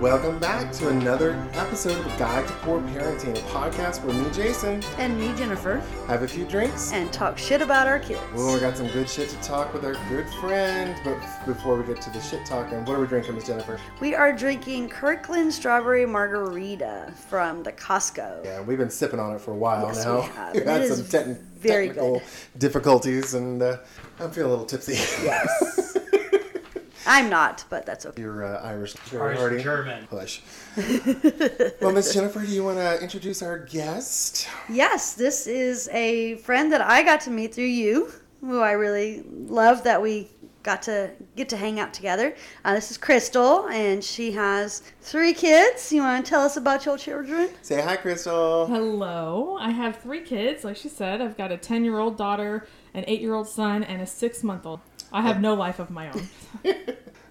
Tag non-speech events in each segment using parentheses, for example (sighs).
Welcome back to another episode of the Guide to Poor Parenting, a podcast where me, Jason, And me, Jennifer, have a few drinks. and talk shit about our kids. Well, we got some good shit to talk with our good friend. But before we get to the shit talking, what are we drinking, Miss Jennifer? We are drinking Kirkland Strawberry Margarita from the Costco. Yeah, we've been sipping on it for a while Yes, now. (laughs) we have. We've had It some techn- very technical good. difficulties, and uh, I'm feeling a little tipsy. Yes. (laughs) I'm not, but that's okay. You're uh, Irish. Irish Hardy. German. Push. (laughs) well, Miss Jennifer, do you want to introduce our guest? Yes, this is a friend that I got to meet through you, who I really love that we got to get to hang out together. Uh, this is Crystal, and she has three kids. You want to tell us about your children? Say hi, Crystal. Hello. I have three kids. Like she said, I've got a 10 year old daughter, an 8 year old son, and a 6 month old. I have no life of my own. (laughs) (laughs)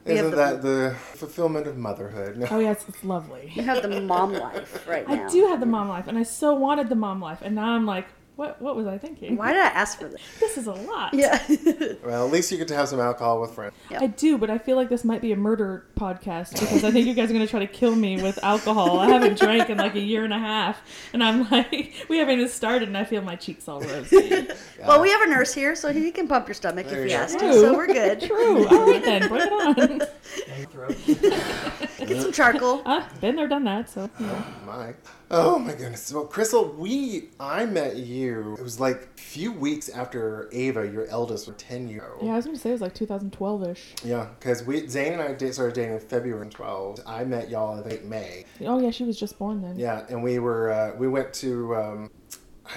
Isn't the- that the fulfillment of motherhood? Oh, yes, it's lovely. You have the mom life right now. I do have the mom life, and I so wanted the mom life, and now I'm like, what, what was I thinking? Why did I ask for this? This is a lot. Yeah. (laughs) Well, at least you get to have some alcohol with friends. Yeah. I do, but I feel like this might be a murder podcast because I think you guys are going to try to kill me with alcohol. I haven't drank in like a year and a half, and I'm like, (laughs) we haven't even started, and I feel my cheeks all rosy. (laughs) Well, we have a nurse here, so he can pump your stomach There if you he go. has to. So we're good. True. All right then, bring it on. (laughs) Get some charcoal. (laughs) Ah, been there, done that. So yeah. My, oh my goodness. Well, Crystal, we I met you. It was like a few weeks after Ava, your eldest, was ten years old. Yeah, I was gonna say it was like 2012ish. Yeah, because we Zane and I did, started dating in February 12. I met y'all in late May. Oh yeah, she was just born then. Yeah, and we were uh, we went to um,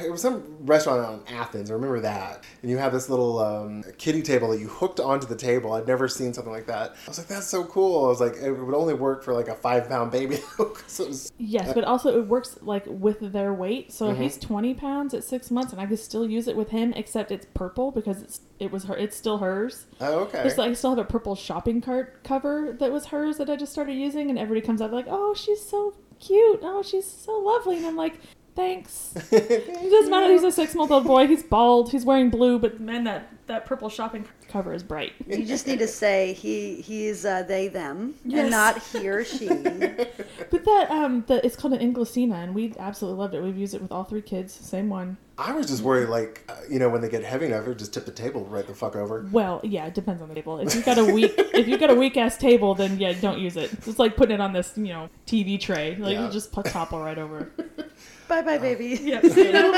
it was some restaurant out in Athens. I remember that. And you had this little um, kiddie table that you hooked onto the table. I'd never seen something like that. I was like, that's so cool. I was like, it would only work for like a five pound baby. (laughs) so was, Yes, but also it works like with their weight. So he's 20 pounds at six months, and I could still use it with him, except it's purple because it's it was her. It's still hers. oh, okay. There's like I still have a purple shopping cart cover that was hers that I just started using, and everybody comes out like, "Oh, she's so cute. Oh, she's so lovely," and I'm like. Thanks. (laughs) It doesn't matter. He's a six-month-old (laughs) boy. He's bald. He's wearing blue, but man, that that purple shopping cover is bright. You just need to say he he's uh, they them Yes. and not he or she. (laughs) But that um, the, it's called an Inglesina, and we absolutely loved it. We've used it with all three kids. Same one. I was just worried, like, uh, you know, when they get heavy enough, it just tip the table right the fuck over. Well, yeah, it depends on the table. If you've got a weak, if you've got a weak ass table, then yeah, don't use it. It's like putting it on this, you know, TV tray. Like Yeah. you just put topple right over. Bye bye, baby. Yeah, you know,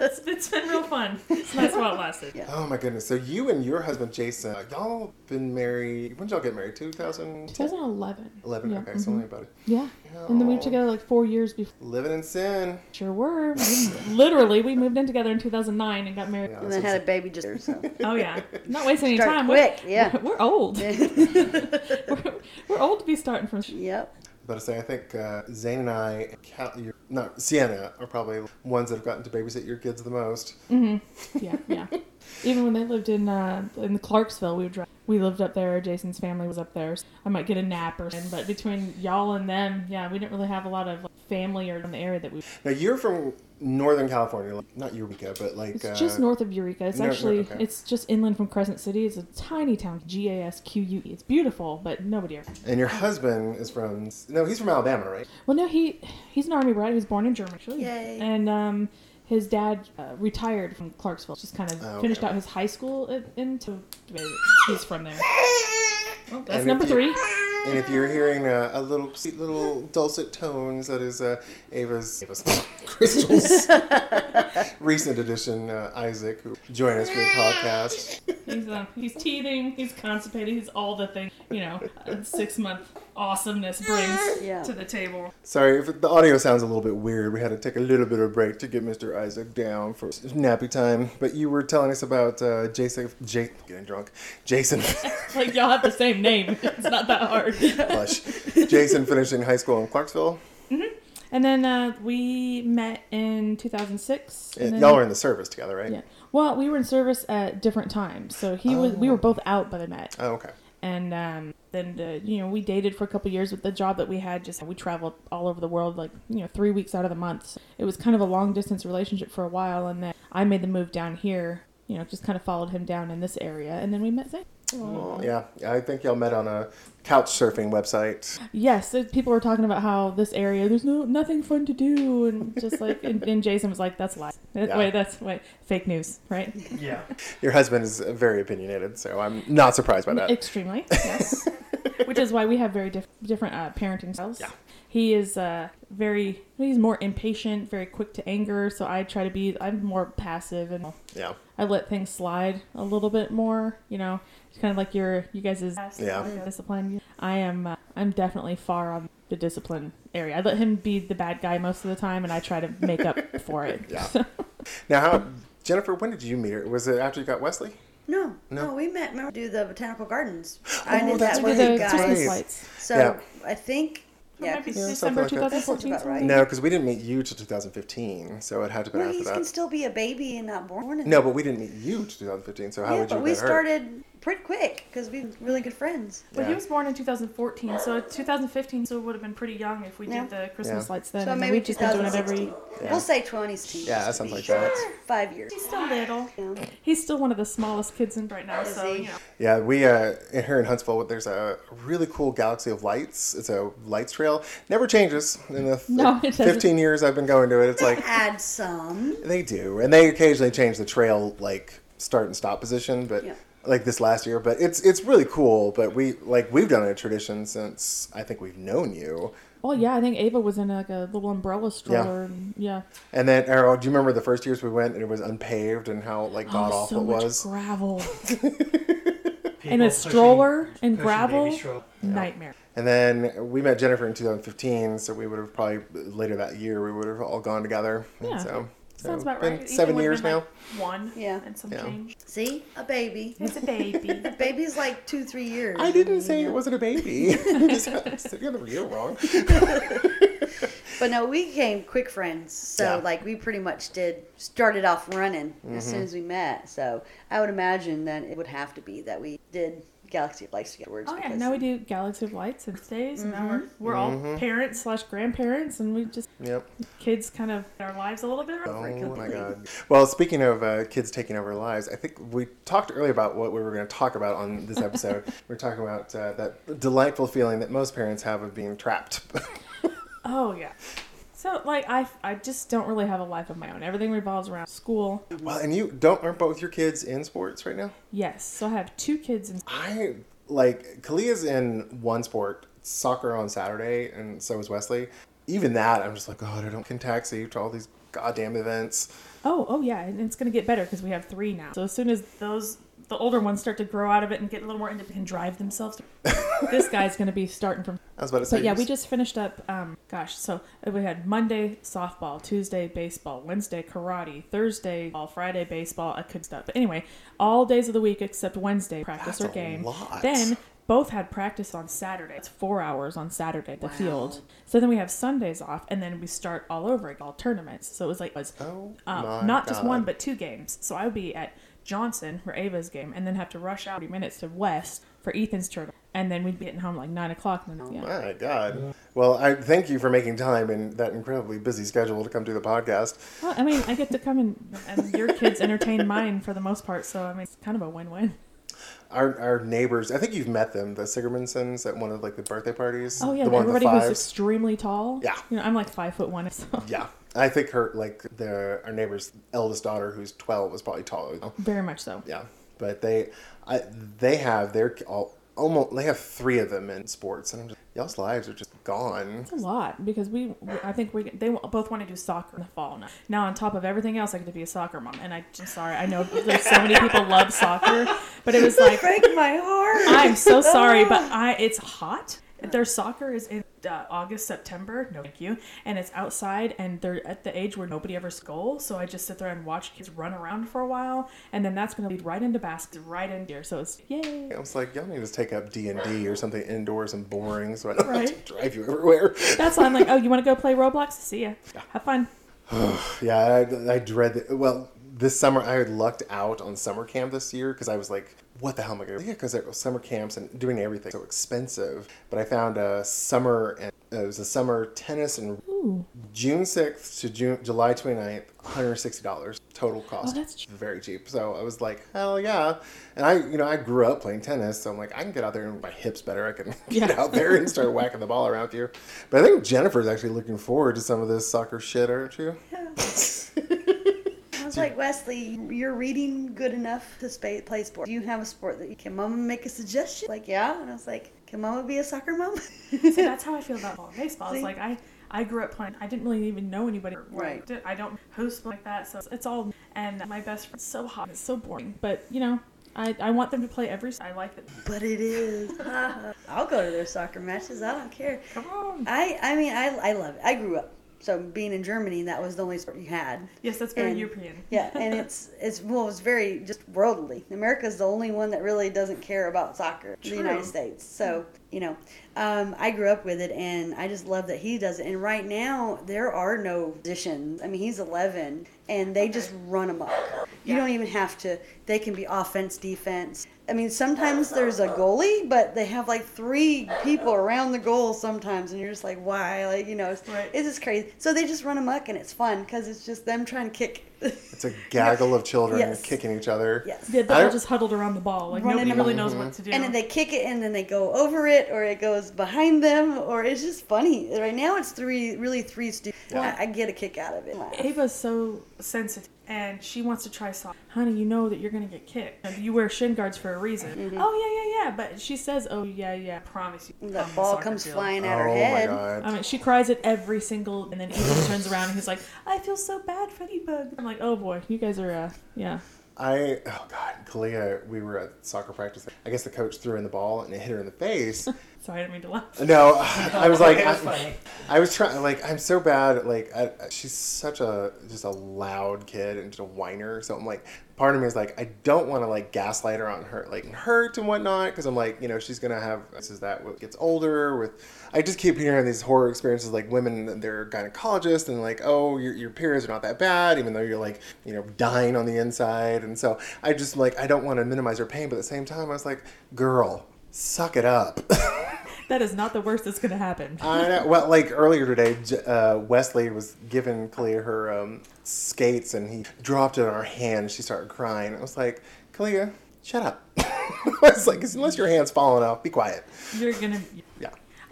it's, it's been real fun. (laughs) So that's why it lasted. Yeah. Oh my goodness. So you and your husband, Jason, uh, y'all been married, when did y'all get married? 2010? 2011. 11, Yeah. okay, so only about it. Yeah. And then we were together like four years before. Living in sin. Sure were. We- literally, we moved in together in 2009 and got married. Yeah. And then had a baby just (laughs) so. Oh yeah, not wasting any Start time. quick, We're, yeah. we're old. (laughs) we're, we're old to be starting from. Yep. But to say, I think uh, Zane and I, Cal, your, no, Sienna, are probably ones that have gotten to babysit your kids the most. Yeah, yeah. (laughs) Even when they lived in uh, in Clarksville, we would drive. We lived up there. Jason's family was up there. So I might get a nap or something. But between y'all and them, yeah, we didn't really have a lot of like, family or in the area that we. Now you're from Northern California, like, not Eureka, but like It's uh, just north of Eureka. It's no- no, actually okay. it's just inland from Crescent City. It's a tiny town, G A S Q U E. It's beautiful, but nobody ever. And your husband is from no, he's from Alabama, right? Well, no, he he's an army brat. He was born in Germany, actually. Yay. And um, his dad uh, retired from Clarksville. Just kind of Oh, okay. finished out his high school in- into. He's from there. Well, that's And number you- three. And if you're hearing uh, a little sweet little dulcet tones, that is uh, Ava's, Ava's (laughs) Crystal's (laughs) recent addition, uh, Isaac, who joined us for the podcast. He's uh, he's teething. He's constipated. He's all the thing you know. A six month awesomeness brings Yeah. to the table. Sorry if the audio sounds a little bit weird. We had to take a little bit of a break to get Mr. Isaac down for nappy time. But you were telling us about uh, Jason, Jake, getting drunk, Jason, (laughs) Like y'all have the same name. (laughs) It's not that hard. Blush. Jason finishing high school in Clarksville. And then uh, we met in 2006. and And then- y'all were in the service together, right? Yeah. Well, we were in service at different times. So he was. We were both out by the met. Oh, okay. And um, then you know we dated for a couple years with the job that we had just we traveled all over the world like you know three weeks out of the month So it was kind of a long distance relationship for a while and then i made the move down here you know just kind of followed him down in this area and then we met Zane. Well, yeah, I think y'all met on a couch surfing website. Yes, people were talking about how this area there's no nothing fun to do, and just like and, and Jason was like, "That's lies. Yeah. Wait, that's wait, fake news, right? Yeah. Your husband is very opinionated, so I'm not surprised by that. Extremely, yes. (laughs) Which is why we have very diff- different uh, parenting styles. Yeah. He is uh, very he's more impatient, very quick to anger. So I try to be I'm more passive and Yeah, I let things slide a little bit more. You know, it's kind of like your you guys' Yeah. discipline. I am uh, I'm definitely far on the discipline area. I let him be the bad guy most of the time, and I try to make up (laughs) for it. Yeah. Now, how, Jennifer, when did you meet her? Was it after you got Wesley? No, No. no, we met. Remember, do the botanical gardens. Oh, that's that We with did you the that's guys. Christmas lights. So Yeah. I think, It yeah, might be 'cause- December something like that. 2014. That about right. No, because we didn't meet you till 2015, so it had to be well, after he can still be a baby and not born. in- No, but we didn't meet you till 2015, so how yeah, would you but we get started pretty quick because we were really good friends. Well, he was born in 2014, so 2015 still would have been pretty young if we Yeah. did the Christmas Yeah. lights then. So maybe we've just been doing it every. Yeah. We'll say 2016. Yeah, just that sounds like sure. that. Five years. He's still little. Yeah. He's still one of the smallest kids in right now, Is so he? you know. Yeah, we uh, here in Huntsville, there's a really cool galaxy of lights. It's a lights trail. Never changes in the No, it doesn't. 15 years I've been going to it. It's like Add some. they do, and they occasionally change the trail like start and stop position, but. Yeah. Like this last year, but it's it's really cool. But we like we've done a tradition since I think we've known you. Well, yeah, I think Ava was in like a little umbrella stroller. And, yeah. And then, Arrow, do you remember the first years we went and it was unpaved and how like god oh, awful so it much was? gravel (laughs) People and a pushing- stroller and pushing gravel. baby stroller. Nightmare. And then we met Jennifer in 2015, so we would have probably later that year we would have all gone together. And Yeah. so, Sounds about been right. Seven would've years now. like, one. Yeah. And some Yeah. change. See, a baby. It's a baby. (laughs) A baby's like two, three years. I didn't say it wasn't a baby. (laughs) (laughs) Just said you got the real wrong. But no, we became quick friends. So Yeah. like we pretty much did started off running as Mm-hmm. soon as we met. So I would imagine that it would have to be that we did Galaxy of Lights together. Oh yeah, now we do Galaxy of Lights and stays, and now we're we're all parents slash grandparents, and we just Yep. kids kind of our lives a little bit. Oh my completely. god. Well, speaking of uh, kids taking over lives, I think we talked earlier about what we were going to talk about on this episode. (laughs) we are talking about uh, that delightful feeling that most parents have of being trapped. (laughs) Oh yeah. So like I I just don't really have a life of my own. Everything revolves around school. well, and you don't aren't both your kids in sports right now? Yes. So I have two kids in I like Kalia's in one sport, soccer on Saturday, and so is Wesley. Even that, I'm just like, God, I don't can taxi to all these goddamn events. Oh, oh yeah, and it's gonna get better because we have three now. So as soon as those the older ones start to grow out of it and get a little more independent and drive themselves, (laughs) this guy's gonna be starting from. I was about to say, But yeah, we just finished up. Um, gosh, so we had Monday softball, Tuesday baseball, Wednesday karate, Thursday all Friday baseball. I couldn't stop. But anyway, all days of the week except Wednesday practice That's or a game. lot. Then both had practice on Saturday. It's four hours on Saturday at the field. So then we have Sundays off, and then we start all over again, all tournaments. So it was like it was Oh um, my not just one but two games. So I would be at Johnson for Ava's game, and then have to rush out 30 minutes to West for Ethan's turtle. and then we'd be getting home like nine o'clock. And then, yeah. Oh my God. Well, I thank you for making time in that incredibly busy schedule to come do the podcast. Well, I mean, I get to come in, and your kids entertain mine for the most part. So I mean, it's kind of a win-win. Our, our neighbors, I think you've met them, the Sigermansons at one of like the birthday parties. Oh yeah, the one everybody who's extremely tall. Yeah. you know, I'm like five foot one. So Yeah, I think her like the our neighbor's eldest daughter, who's twelve, was probably taller. very much so. Yeah, but they, I they have their all almost they have three of them in sports, and I'm just y'all's lives are just gone. It's a lot because we, I think we, they both want to do soccer in the fall now. Now on top of everything else, I get to be a soccer mom, and I just sorry, I know there's so many people love soccer, but it was like break my heart. I'm so (laughs) sorry, but I it's hot. Their soccer is in uh, August, September. No, thank you. And it's outside, and they're at the age where nobody ever goals. So I just sit there and watch kids run around for a while, and then that's going to lead right into baskets, right in here. So it's yay. I was like, y'all need to take up D and D or something indoors and boring, so I don't have to drive you everywhere. That's why I'm like, oh, you want to go play Roblox? See ya. Have fun. (sighs) Yeah, I, I dread. The, well, this summer I had lucked out on summer camp this year because I was like what the hell am I going to do? Because it was summer camps and doing everything so expensive. But I found a summer, and uh, it was a summer tennis and Ooh. June 6th to June, July 29th, $160 total cost. Oh, that's cheap. very cheap. So I was like, hell yeah. And I, you know, I grew up playing tennis. So I'm like, I can get out there and my hips better. I can (laughs) get out there and start whacking the ball around you. But I think Jennifer's actually looking forward to some of this soccer shit, aren't you? I (laughs) was like, Wesley, you're reading good enough to play sport. Do you have a sport that you can mama make a suggestion? Like, yeah. And I was like, can mama be a soccer mom? (laughs) See, that's how I feel about ball (laughs) and baseball. It's like I, I grew up playing. I didn't really even know anybody. Right. I don't host like that, so it's all. And my best friend's so hot. It's so boring. But you know, I, I want them to play every. I like it. but it is. (laughs) I'll go to their soccer matches. I don't care. Come on. I, I mean, I, I love it. I grew up. So being in Germany, that was the only sport you had. Yes, that's very And- European. (laughs) Yeah, and it's it's well, it's very just worldly. America's the only one that really doesn't care about soccer. The United States. So you know, um, I grew up with it, and I just love that he does it. And right now, there are no positions. I mean, he's 11, and they just run amok. You Yeah. don't even have to. They can be offense, defense. I mean, sometimes there's a goalie, but they have like three people around the goal sometimes, and you're just like, why? Like, you know, it's, Right. it's just crazy. So they just run amok, and it's fun because it's just them trying to kick. It's a gaggle of children Yes. kicking each other. yes. Yeah, they're I- all just huddled around the ball. Like Running nobody really amok. knows what mm-hmm. to do. And then they kick it, and then they go over it, or it goes behind them, or it's just funny. Right now, it's three, really three students. Yeah. I, I get a kick out of it. Ava's so sensitive, and she wants to try soccer. Honey, you know that you're gonna get kicked. And You wear shin guards for a reason. Mm-hmm. Oh yeah, yeah, yeah. But she says, "Oh yeah, yeah." Promise you. The ball comes field. flying at her Oh my head. god. I mean, she cries at every single, and then Ethan turns around and he's like, "I feel so bad for you, bug." I'm like, "Oh boy, you guys are, uh, yeah." I oh god, Kalia, we were at soccer practice. I guess the coach threw in the ball and it hit her in the face. (laughs) Sorry, I didn't mean to laugh. No, (laughs) I was like, was I. I was trying. Like, I'm so bad. At, like, I, she's such a just a loud kid and just a whiner. So I'm like, part of me is like, I don't want to like gaslight her on her like hurt and whatnot because I'm like, you know, she's gonna have this is that what gets older with. I just keep hearing these horror experiences like women they're gynecologists and like, oh, your your periods are not that bad even though you're like, you know, dying on the inside. And so I just like I don't want to minimize her pain, but at the same time I was like, girl, suck it up. (laughs) That is not the worst that's gonna happen. I know. Well, like earlier today, uh, Wesley was giving Kalia her um, skates, and he dropped it on her hand. She started crying. I was like, Kalia, shut up. (laughs) I was like, unless your hand's falling off, be quiet. You're gonna. Yeah.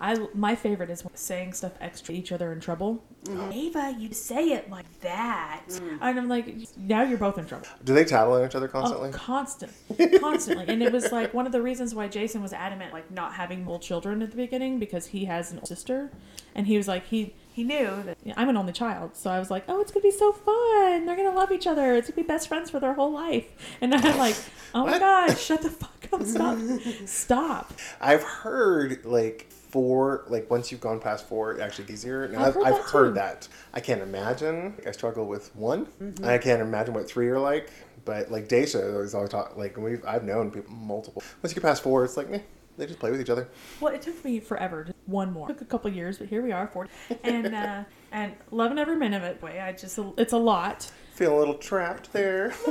I my favorite is saying stuff extra each other in trouble. Mm-hmm. Ava, you say it like that, mm. and I'm like, now you're both in trouble. Do they tattle on each other Oh, constantly? constant, constantly, and it was (laughs) like one of the reasons why Jason was adamant, like not having multiple children at the beginning because he has an sister, and he was like he he knew that I'm an only child, so I was like, oh, it's gonna be so fun. They're gonna love each other. It's gonna be best friends for their whole life, and I'm (laughs) like, oh my god, shut the fuck up, stop, (laughs) stop. I've heard like four, like once you've gone past four, it actually gets easier. And I've I've, heard I've that heard that. I can't imagine. Like, I struggle with one. Mm-hmm. I can't imagine what three are like. But like Daisha always always talk like we've I've known people multiple. Once you get past four, it's like meh, they just play with each other. Well, it took me forever. Just one more. It took a couple years, but here we are, four, and uh, and loving every minute of it. Boy, I just it's a lot. Feel a little trapped there. (laughs)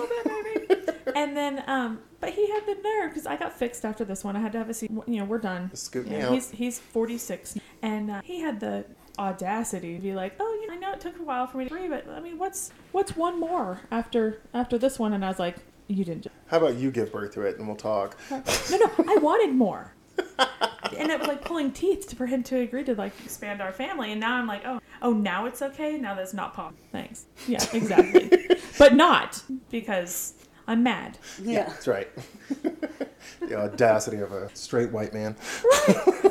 And then, um, but he had the nerve because I got fixed after this one. I had to have a seat. You know, we're done. Scoot me out. he's he's forty six, and uh, he had the audacity to be like, "Oh, you know, I know it took a while for me to agree, but I mean, what's what's one more after after this one?" And I was like, "You didn't." How about you give birth to it and we'll talk? No, no, I wanted more. (laughs) and it was like pulling teeth to, for him to agree to like expand our family. And now I'm like, oh, oh, now it's okay. Now that's not possible. Thanks. Yeah, exactly. (laughs) but not because I'm mad. Yeah. That's right. the audacity of a straight white man.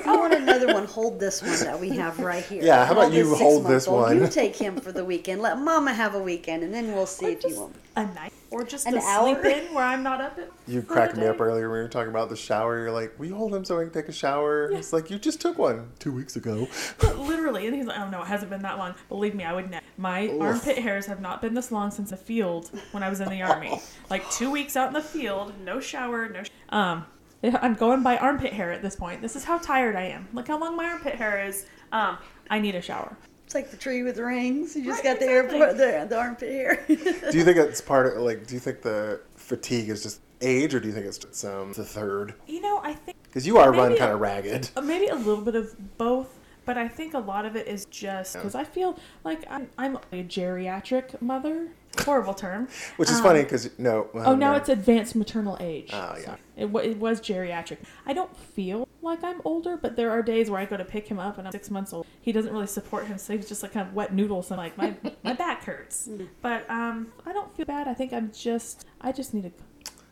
I want (laughs) another one. Hold this one that we have right here. Yeah, how about you this hold this six-month-old. one? You take him for the weekend. Let Mama have a weekend, and then we'll see Or if you want. a night or just An a hour? in where I'm not up. At, (laughs) You cracked me up earlier when you were talking about the shower. You're like, "We hold him so he can take a shower?" Yeah. It's like you just took one two weeks ago. But literally, and he's like, "Oh no, it hasn't been that long." Believe me, I would know. My Oof. armpit hairs have not been this long since the field when I was in the army. (laughs) Like two weeks out in the field, no shower, no. Sh- um, I'm going by armpit hair at this point. This is how tired I am. Look how long my armpit hair is. Um, I need a shower. It's like the tree with rings. You just Right, got the exactly. airport, the, the armpit hair. (laughs) Do you think it's part of like? Do you think the fatigue is just age, or do you think it's just um, the third? You know, I think Because you are run kind of ragged. maybe a little bit of both, but I think a lot of it is just because I feel like I'm, I'm a geriatric mother. Horrible term. Which is Um, funny because no. Oh, now no. it's advanced maternal age. Oh, yeah. Sorry. It, wa it was geriatric. I don't feel like I'm older, but there are days where I go to pick him up and I'm six months old. He doesn't really support him, so he's just like kind of wet noodle. So I'm like, my, (laughs) my back hurts. But um, I don't feel bad. I think I'm just, I just need a.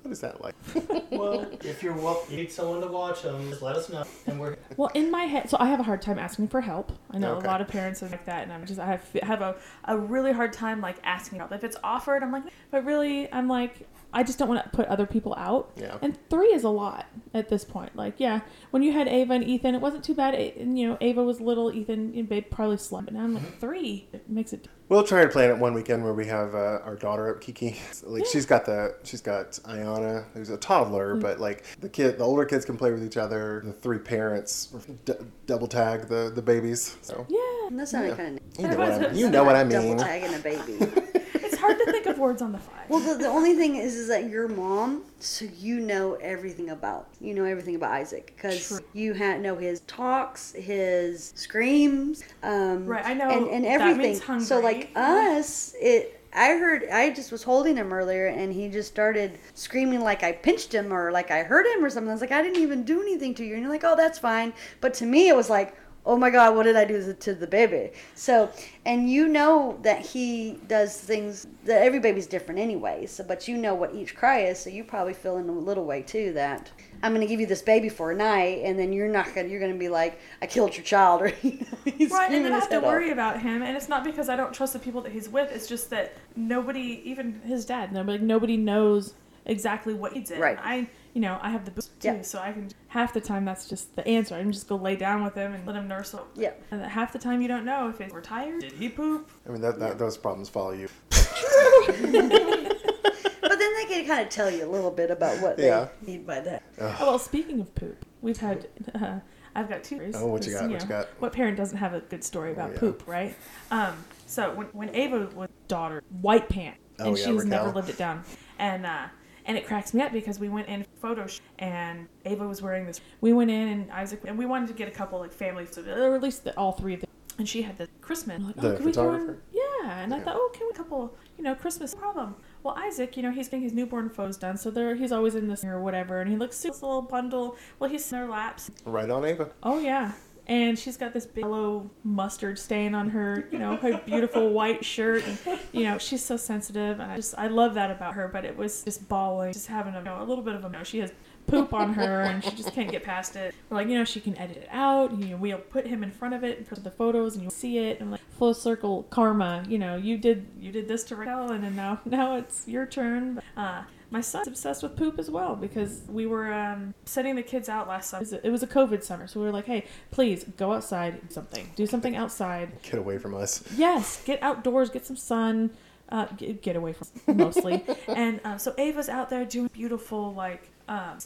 What is that like? (laughs) Well, if you're well, you need someone to watch them, just let us know, and we're (laughs) Well, in my head, so I have a hard time asking for help. I know Okay. a lot of parents are like that, and I'm just I have have a, a really hard time like asking help. If it's offered, I'm like, but really, I'm like, I just don't want to put other people out. Yeah. And three is a lot at this point. Like, yeah, when you had Ava and Ethan, it wasn't too bad. A- And, you know, Ava was little, Ethan, and babe probably slept. But now I'm like three. It makes it. We'll try and plan it one weekend where we have uh, our daughter up, Kiki. (laughs) Like Yeah. she's got the she's got Ayana, who's a toddler, Mm. but like the kid, the older kids can play with each other. The three parents d- double tag the the babies. So Yeah. that sounded Yeah. kind you know what I mean. You know what I Double mean. tagging a baby. (laughs) It's hard to think of words on the fly. Well, the, the only thing is, is that your mom, so you know everything about, you know everything about Isaac because you ha- know his talks, his screams, um, Right, I know and, and everything. So like us, it. I heard. I just was holding him earlier, and he just started screaming like I pinched him or like I hurt him or something. I was like, I didn't even do anything to you, and you're like, oh, that's fine. But to me, it was like, oh my god, what did I do to the baby? So, and you know that he does things that every baby's different anyway. So, but you know what each cry is, so you probably feel in a little way too that I'm going to give you this baby for a night, and then you're not going. to You're going to be like, I killed your child, or (laughs) you know, he's Right, and then I have to head off. worry about him, and it's not because I don't trust the people that he's with. It's just that nobody, even his dad, nobody, nobody knows exactly what he did. Right. I, you know, I have the boost too, Yep. so I can. Half the time, that's just the answer. I can just go lay down with him and let him nurse him. Yeah. And then half the time, you don't know if he's retired. Did he poop? I mean that, that those problems follow you. (laughs) (laughs) But then they can kind of tell you a little bit about what Yeah. they mean by that. Oh, well, speaking of poop, we've had. Uh, I've got two. Oh, what you This, got? What you got? What parent doesn't have a good story about yeah. poop, right? Um, so when, when Ava was daughter, white pants, Oh, and yeah, she's never Raquel. lived it down, and uh, and it cracks me up because we went in photo sh- and Ava was wearing this. We went in and Isaac and we wanted to get a couple like family, or at least the, all three of them. And she had the Christmas. Like, The oh, can we throw in? photographer? Yeah, and I thought, oh, can we couple, you know, Christmas problem. Well, Isaac, you know, he's getting his newborn photos done, so there he's always in this or whatever, and he looks this little bundle. Well, he's in her laps. Right on Ava. Oh yeah, and she's got this big yellow mustard stain on her, you know, her beautiful white shirt, and you know, she's so sensitive, and I just I love that about her. But it was just bawling, just having a, you know, a little bit of a, you know, she has poop on her and she just can't get past it. We're like, you know, she can edit it out. You know, we'll put him in front of it in front of the photos and you'll see it. And like full circle karma. You know, you did you did this to Raquel and then now now it's your turn. Uh, my son's obsessed with poop as well because we were um, setting the kids out last summer. It was a- It was a COVID summer, so we were like, hey, please go outside, do something, do something outside. Get away from us. Yes, get outdoors, get some sun, uh, get, get away from mostly. (laughs) and uh, so Ava's out there doing beautiful, like, um,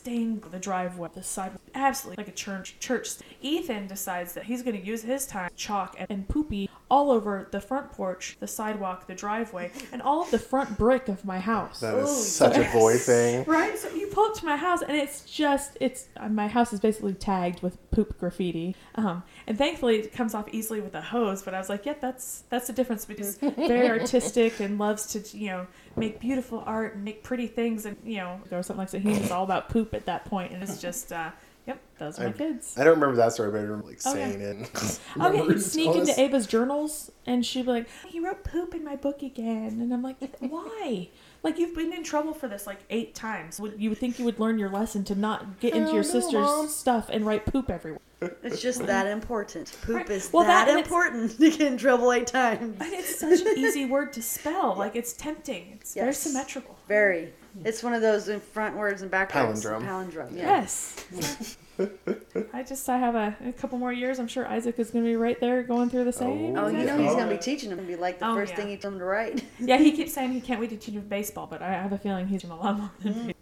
the driveway, the sidewalk, absolutely like a church. Church. Ethan decides that he's going to use his time chalk and poopy all over the front porch, the sidewalk, the driveway, and all of the front brick of my house. That is Oh, such a boy thing. Right, so you pull up to my house, and it's just it's uh, my house is basically tagged with poop graffiti. Um, and thankfully it comes off easily with a hose. But I was like, yeah, that's that's the difference because (laughs) very artistic and loves to you know make beautiful art and make pretty things, and you know there was something like so he was all about poop at that point, and it's just uh, yep, those are my I- kids. I don't remember that story, but I remember like Oh, yeah. saying it. Oh yeah, he'd sneak into us? Ava's journals, and she'd be like, "He wrote poop in my book again," and I'm like, (laughs) "Why? Like you've been in trouble for this like eight times. Would you would think you would learn your lesson to not get into oh, your no, sister's Mom. stuff and write poop everywhere?" It's just that important. Poop Right. is Well, that, that- important (laughs) to get in trouble eight times. And it's such an easy word to spell. (laughs) Like it's tempting. It's very symmetrical. Very. It's one of those in front words and back words. Palindrome. Palindrome. Yeah. Yes. (laughs) I just I have a, a couple more years. I'm sure Isaac is going to be right there going through the same. Oh, you know he's gonna Oh, be teaching him. It'll be like the Oh, first yeah. thing he told him to write. (laughs) Yeah, he keeps saying he can't wait to teach him baseball, but I have a feeling he's going to love more than me.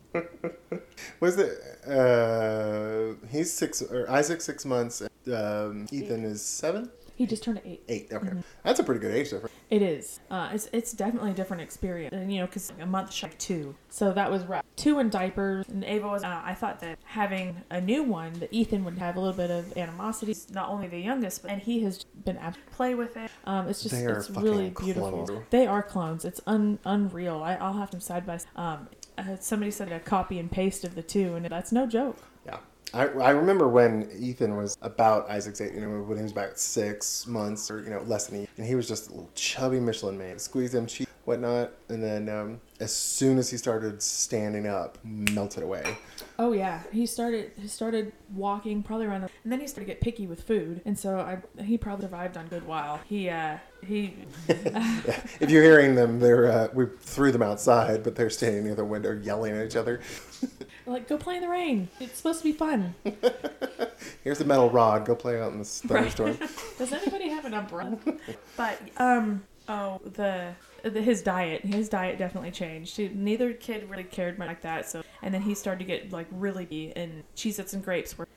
Was it? Uh, he's six or Isaac six months. And, um, Ethan is seven. He just turned eight. Eight. Okay, Mm-hmm. that's a pretty good age difference. It is. Uh, it's it's definitely a different experience, and you know, because a month shy of two, so that was rough. Two in diapers, and Ava was. Uh, I thought that having a new one, that Ethan would have a little bit of animosity. He's not only the youngest, but and he has been able to play with it. Um, it's just They are it's really beautiful. clones. They are clones. It's un, unreal. I, I'll have them side by. side. Um, uh, somebody said a copy and paste of the two, and that's no joke. I, I remember when Ethan was about Isaac's age, you know, when he was about six months or, you know, less than a year. And he was just a little chubby Michelin man. Squeeze him, cheek, whatnot. And then um, as soon as he started standing up, melted away. Oh yeah, he started he started walking probably around, and then he started to get picky with food, and so I he probably survived on a good while. He uh he (laughs) If you're hearing them, they're uh, we threw them outside, but they're standing near the window yelling at each other. (laughs) like go play in the rain. It's supposed to be fun. (laughs) Here's the metal rod. Go play out in the thunderstorm. Does anybody have an umbrella? but um oh the. His diet, his diet definitely changed. He- Neither kid really cared much like that. So, and then he started to get like really in Cheez-Its and grapes. Were,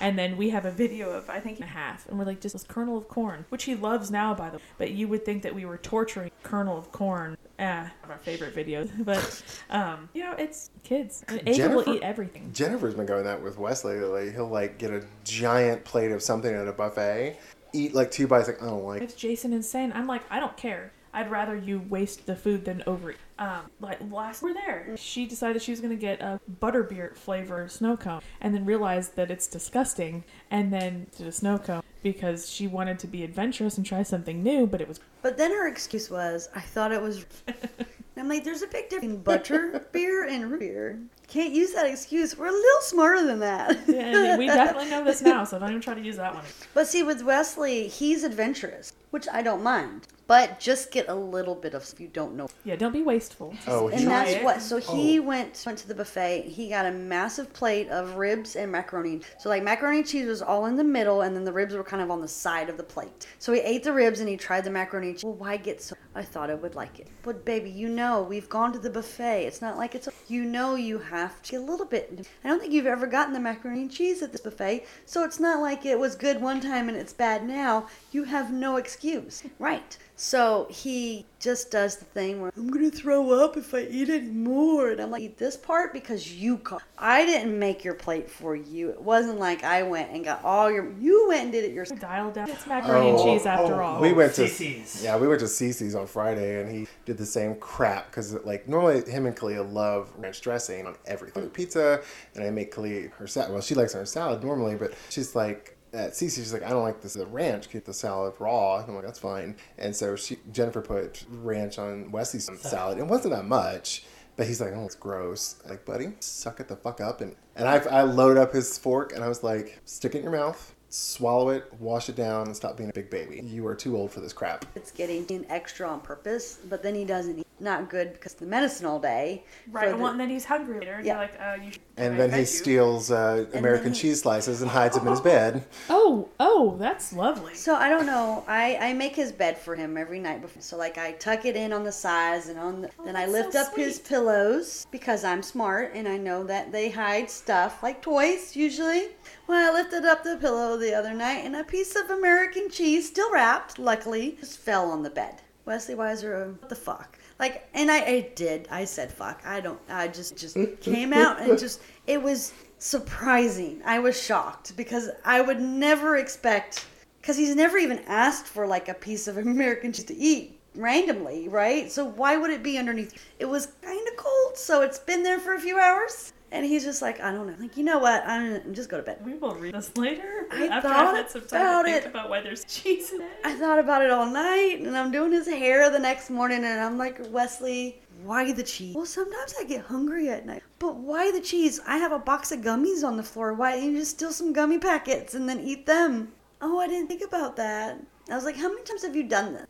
and then we have a video of I think a half, and we're like just this kernel of corn, which he loves now, by the way. But you would think that we were torturing kernel of corn. Ah, of our favorite videos. (laughs) But um, you know, it's kids. And Ava Jennifer- will eat everything. Jennifer's been going that with Wesley lately. He'll like get a giant plate of something at a buffet, eat like two bites, like I don't like. It's Jason insane. I'm like, I don't care. I'd rather you waste the food than overeat. Um, like last we're there, she decided she was gonna get a butterbeer flavor snow cone, and then realized that it's disgusting, and then did a snow cone because she wanted to be adventurous and try something new, but it was But then her excuse was, I thought it was. (laughs) I'm like, there's a big difference in butter beer and root beer. Can't use that excuse. We're a little smarter than that. and we definitely know this now, so don't even try to use that one. But see, with Wesley, he's adventurous, which I don't mind. But just get a little bit of if you don't know. Yeah, don't be wasteful. Oh, And that's it. what. So he oh. went went to the buffet. He got a massive plate of ribs and macaroni. So like macaroni and cheese was all in the middle, and then the ribs were kind of on the side of the plate. So he ate the ribs and he tried the macaroni. and cheese. Well, why get so? I thought I would like it, but baby, you know we've gone to the buffet. It's not like it's. A, you know you have to a little bit. I don't think you've ever gotten the macaroni and cheese at this buffet, so it's not like it was good one time and it's bad now. You have no excuse, right? So he just does the thing where I'm gonna throw up if I eat any more, and I'm like, eat this part because you call. I didn't make your plate for you. It wasn't like I went and got all your. You went and did it yourself. Dial down. It's macaroni oh, and Oh, cheese after oh, all. we went to CiCi's. yeah, we went to CiCi's on Friday, and he did the same crap because like normally him and Kalia love ranch dressing on everything, mm. pizza, and I make Kalia her salad. Well, she likes her salad normally, but she's like. At CiCi, she's like, I don't like this the ranch. Keep the salad raw. And I'm like, that's fine. And so she Jennifer put ranch on Wesley's salad. It wasn't that much, but he's like, oh, it's gross. I'm like, buddy, suck it the fuck up. And and I I loaded up his fork, and I was like, stick it in your mouth, swallow it, wash it down, and stop being a big baby. You are too old for this crap. It's getting an extra on purpose, but then he doesn't eat. Not good because the medicine all day. right, for the- well, and then he's hungry later. And Yeah. you're like, uh, you should And I then he you. steals uh, American he- cheese slices and hides them in his bed. Oh, oh, that's lovely. So I don't know. I, I make his bed for him every night before. So like I tuck it in on the sides and on the. then I Oh, lift so up his pillows because I'm smart and I know that they hide stuff like toys usually. Well, I lifted up the pillow the other night and a piece of American cheese, still wrapped, luckily, just fell on the bed. Wesley Weiser, what the fuck? Like, and I, I did. I said fuck. I don't. I just just came out and (laughs) just it was surprising. I was shocked because I would never expect because he's never even asked for like a piece of (laughs) American cheese to eat randomly, right? So why would it be underneath? It was kind of cold, so it's been there for a few hours, and he's just like, I don't know, like you know what? I'm just go to bed. We will read this later. I after thought I've had some time about to think it. about why there's cheese in it. I thought about it all night, and I'm doing his hair the next morning, and I'm like, Wesley, why the cheese? Well, sometimes I get hungry at night, but why the cheese? I have a box of gummies on the floor. Why didn't you just steal some gummy packets and then eat them? Oh, I didn't think about that. I was like, how many times have you done this?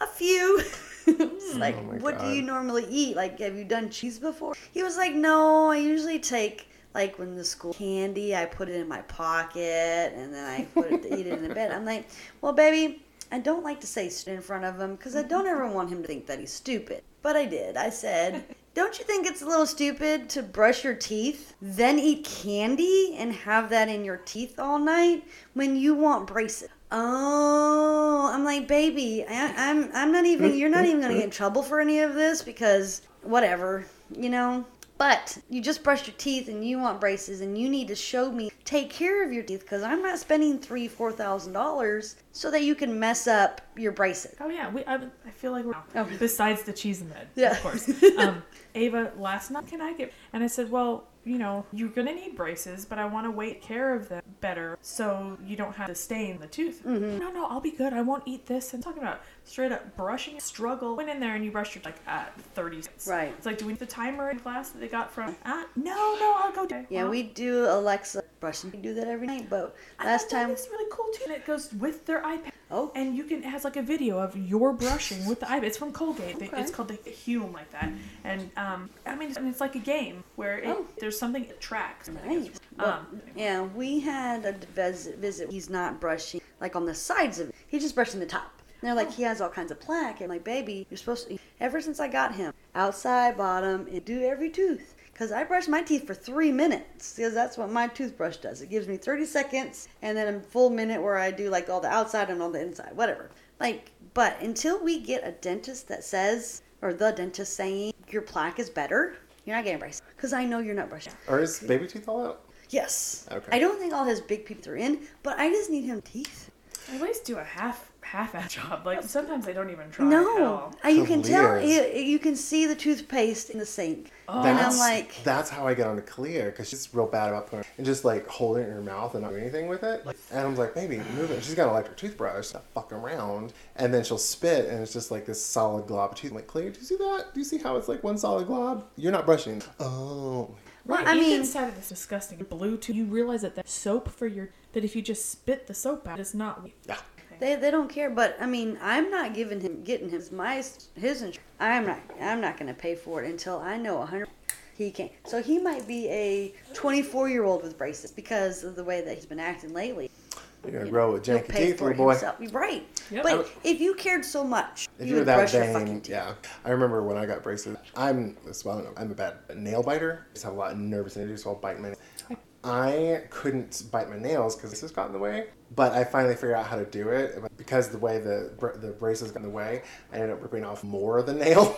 A few. (laughs) Like, Oh what do you normally eat? Like, have you done cheese before? He was like, no, I usually take like when the school candy, I put it in my pocket and then I put it to eat it in the bed. I'm like, well, baby, I don't like to say st- in front of him because I don't ever want him to think that he's stupid. But I did. I said, (laughs) don't you think it's a little stupid to brush your teeth, then eat candy and have that in your teeth all night when you want braces? Oh, I'm like, baby, I, I'm I'm not even. You're not even gonna get in trouble for any of this because whatever, you know. But you just brushed your teeth and you want braces and you need to show me take care of your teeth because I'm not spending three four thousand dollars so that you can mess up your braces. Oh yeah, we. I, I feel like we're Oh. besides the cheese and bed, Yeah. of course. Um, (laughs) Ava, last night can I get? And I said, well, you know, you're gonna need braces, but I want to wait care of them better so you don't have to stain the tooth. Mm-hmm. No, no, I'll be good. I won't eat this. And talking about straight up brushing struggle. Went in there and you brushed your like at 30 seconds. Right. It's like, do we need the timer in class that they got from? Ah, no, no, I'll go. do Yeah, Well, we do Alexa brushing. We do that every night, but last time, it's really cool too. And it goes with their iPad. oh, And you can it has like a video of your brushing with the iPad. It's from Colgate. Okay. It's called the Hume like that. And um, I mean, and it's like a game where it, Oh. there's something it tracks. nice. Well, Um, yeah, we had a visit. Visit. He's not brushing like on the sides of it. He's just brushing the top. And they're like, he has all kinds of plaque. And like, baby, you're supposed to. Ever since I got him, outside, bottom, and do every tooth. Because I brush my teeth for three minutes. Because that's what my toothbrush does. It gives me 30 seconds and then a full minute where I do like all the outside and all the inside, whatever. Like, but until we get a dentist that says, or the dentist saying your plaque is better, you're not getting braces. Because I know you're not brushing. Or is baby teeth all out? Yes. Okay. I don't think all his big peeps are in, but I just need him teeth. I always do a half half ass (laughs) job. Like sometimes they don't even try. At No, all. You can tell. You, you can see the toothpaste in the sink, Oh. and I'm That's, like, that's how I get onto Clear because she's real bad about putting and just like holding it in her mouth and not doing anything with it. And I'm like, baby, move it. She's got an electric toothbrush, not fucking around. And then she'll spit, and it's just like this solid glob of tooth. I'm like, Kalia, do you see that? Do you see how it's like one solid glob? You're not brushing. Oh, Right, I Ethan mean- said it is disgusting. Blue too. You realize that that soap for your that if you just spit the soap out, it's not. yeah. They, they don't care. But I mean, I'm not giving him getting him my his insurance. I'm not I'm not going to pay for it until I know a 100. He can't. So he might be a 24 year old with braces because of the way that he's been acting lately. You're gonna You grow know, with he'll janky teeth, little boy. himself. You're right. Yep. But if you cared so much, If you you're would that brush your vain, fucking teeth. yeah. I remember when I got braces. I'm well, I am a bad nail biter. I just have a lot of nervous energy, so I'll bite my. I couldn't bite my nails because this has got in the way. But I finally figured out how to do it because the way the the braces got in the way, I ended up ripping off more of the nail.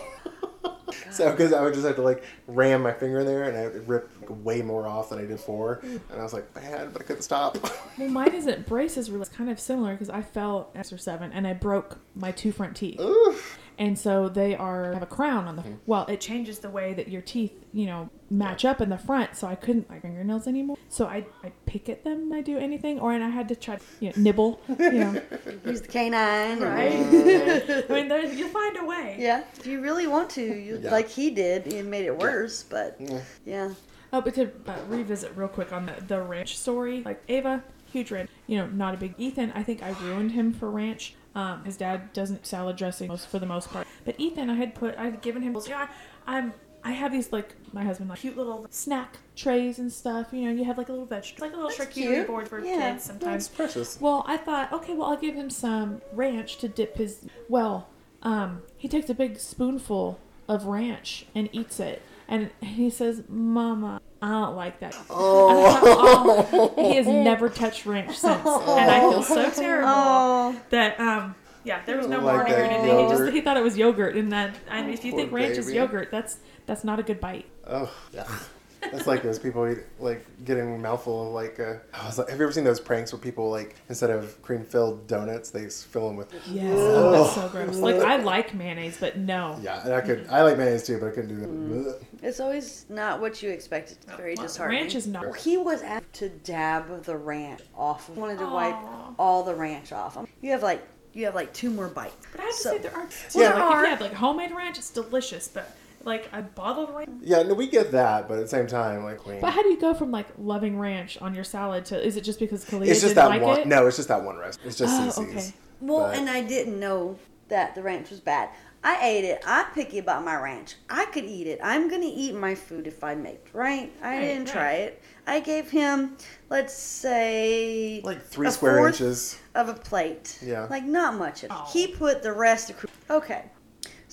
(laughs) so because I would just have to like ram my finger in there and I ripped rip way more off than I did before, and I was like bad, but I couldn't stop. (laughs) Well, mine isn't braces. Really, it's kind of similar because I fell at or seven and I broke my two front teeth. Oof. And so they are have a crown on the Mm-hmm. well it changes the way that your teeth you know match up in the front so i couldn't my fingernails anymore so i i pick at them when i do anything or and i had to try to you know, nibble you know (laughs) Use the canine, right right? (laughs) i mean there, you'll find a way yeah, if you really want to, you, Yeah. like he did, it made it worse. But Yeah. yeah, oh but to uh, revisit real quick on the the ranch story like ava huge ranch you know not a big ethan i think i ruined him for ranch um, his dad doesn't salad dressing most for the most part but ethan i had put i had given him I, i'm I have these like my husband like cute little snack trays and stuff. You know, you have like a little vegetable, like a little That's charcuterie cute. board for Yeah. kids sometimes. That's precious. Well, I thought, okay, well, I'll give him some ranch to dip his. Well, um, he takes a big spoonful of ranch and eats it, and he says, "Mama, I don't like that." (laughs) Oh. (laughs) he has never touched ranch since, and I feel so terrible Oh, that um. Yeah, there was no Like more that here today. He just he thought it was yogurt, and that and if you Poor think ranch is yogurt, that's that's not a good bite. Oh, yeah. That's like those people eat, like getting a mouthful of like. Uh, I was like, have you ever seen those pranks where people like instead of cream filled donuts, they fill them with. Yes, oh, that's so gross. Like I like mayonnaise, but no. Yeah, and I could. I like mayonnaise too, but I couldn't do that. Mm. it's always not what you expect. It's very disheartening. Ranch is not. Well, he was asked to dab the ranch off. He wanted to wipe all the ranch off. You have like you have like two more bites. But I have to say there are. Yeah. Well, like, are. if you have like homemade ranch, it's delicious. But like a bottled ranch. Yeah, no, we get that, but at the same time, like, we, But how do you go from like loving ranch on your salad to? Is it just because Kalia it's just didn't that like one. it? No, it's just that one rest. It's just Oh, CiCi's. okay. Well, But- and I didn't know that the ranch was bad. I ate it. I'm picky about my ranch. I could eat it. I'm gonna eat my food if I make it, right? I Right, didn't right. try it. I gave him, let's say, Like three a square inches. of a plate. Yeah. Like not much. At all. Oh. He put the rest. Of, okay.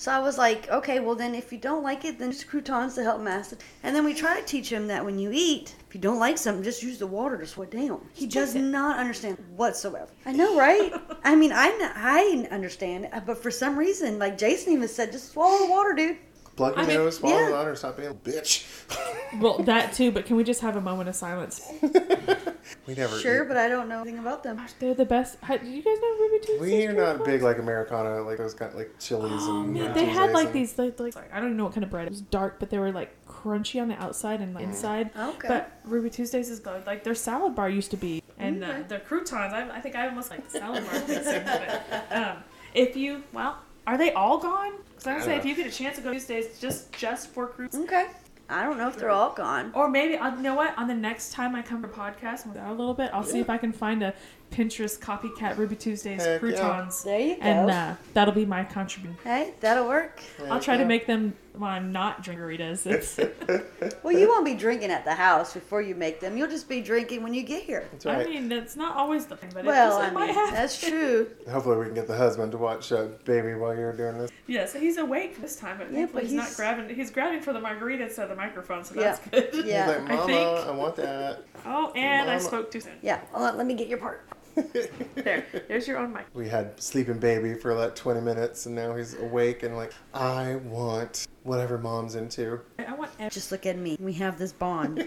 So I was like, okay, well then if you don't like it, then just croutons to help mask it. And then we try to teach him that when you eat, if you don't like something, just use the water to sweat down. He does not understand whatsoever. I know, right? (laughs) I mean, I I understand, but for some reason, like Jason even said, just swallow the water, dude. Plug your I mean, nose, swallow yeah. water, stop being a bitch. (laughs) Well, that too, but can we just have a moment of silence? (laughs) we never. Sure, eat. but I don't know anything about them. They're the best. How, do you guys know Ruby Tuesdays? We're not croutons? big like Americana, like those kind of like Chili's Oh and. man, uh, they had Tuesdays like and- these like, like I don't even know what kind of bread. It was dark, but they were like crunchy on the outside and like, inside. Okay. But Ruby Tuesdays is good. Like their salad bar used to be, and uh, their croutons. I, I think I almost like the salad bar fixing. But um, if you well, are they all gone? Because I I would don't say know. if you get a chance to go Tuesdays, just just for croutons. Okay. I don't know if they're all gone. Or maybe uh, you know what? On the next time I come for podcast, we'll a little bit. I'll see if I can find a Pinterest copycat Ruby Tuesdays Heck yeah. croutons, There you go. and uh, that'll be my contribution. hey, that'll work. I'll try to make them when I'm not drinking Ritas. It's, (laughs) Well, you won't be drinking at the house before you make them. You'll just be drinking when you get here. That's right. I mean, that's not always the thing, but Well, it, I just, it might mean, happen. that's true. (laughs) Hopefully, we can get the husband to watch uh, Baby while you're doing this. Yeah, so he's awake this time, but Yeah, thankfully but he's, not grabbing. He's grabbing for the margarita instead of the microphone, so Yeah. that's good. Yeah. He's like, (laughs) I Mama, think- I, want that. Oh, and I spoke too soon. Yeah. Hold on, let me get your part. (laughs) There, there's your own mic. We had sleeping baby for like 20 minutes, and now he's awake and like, I want whatever mom's into. I want. Every- Just look at me. We have this bond.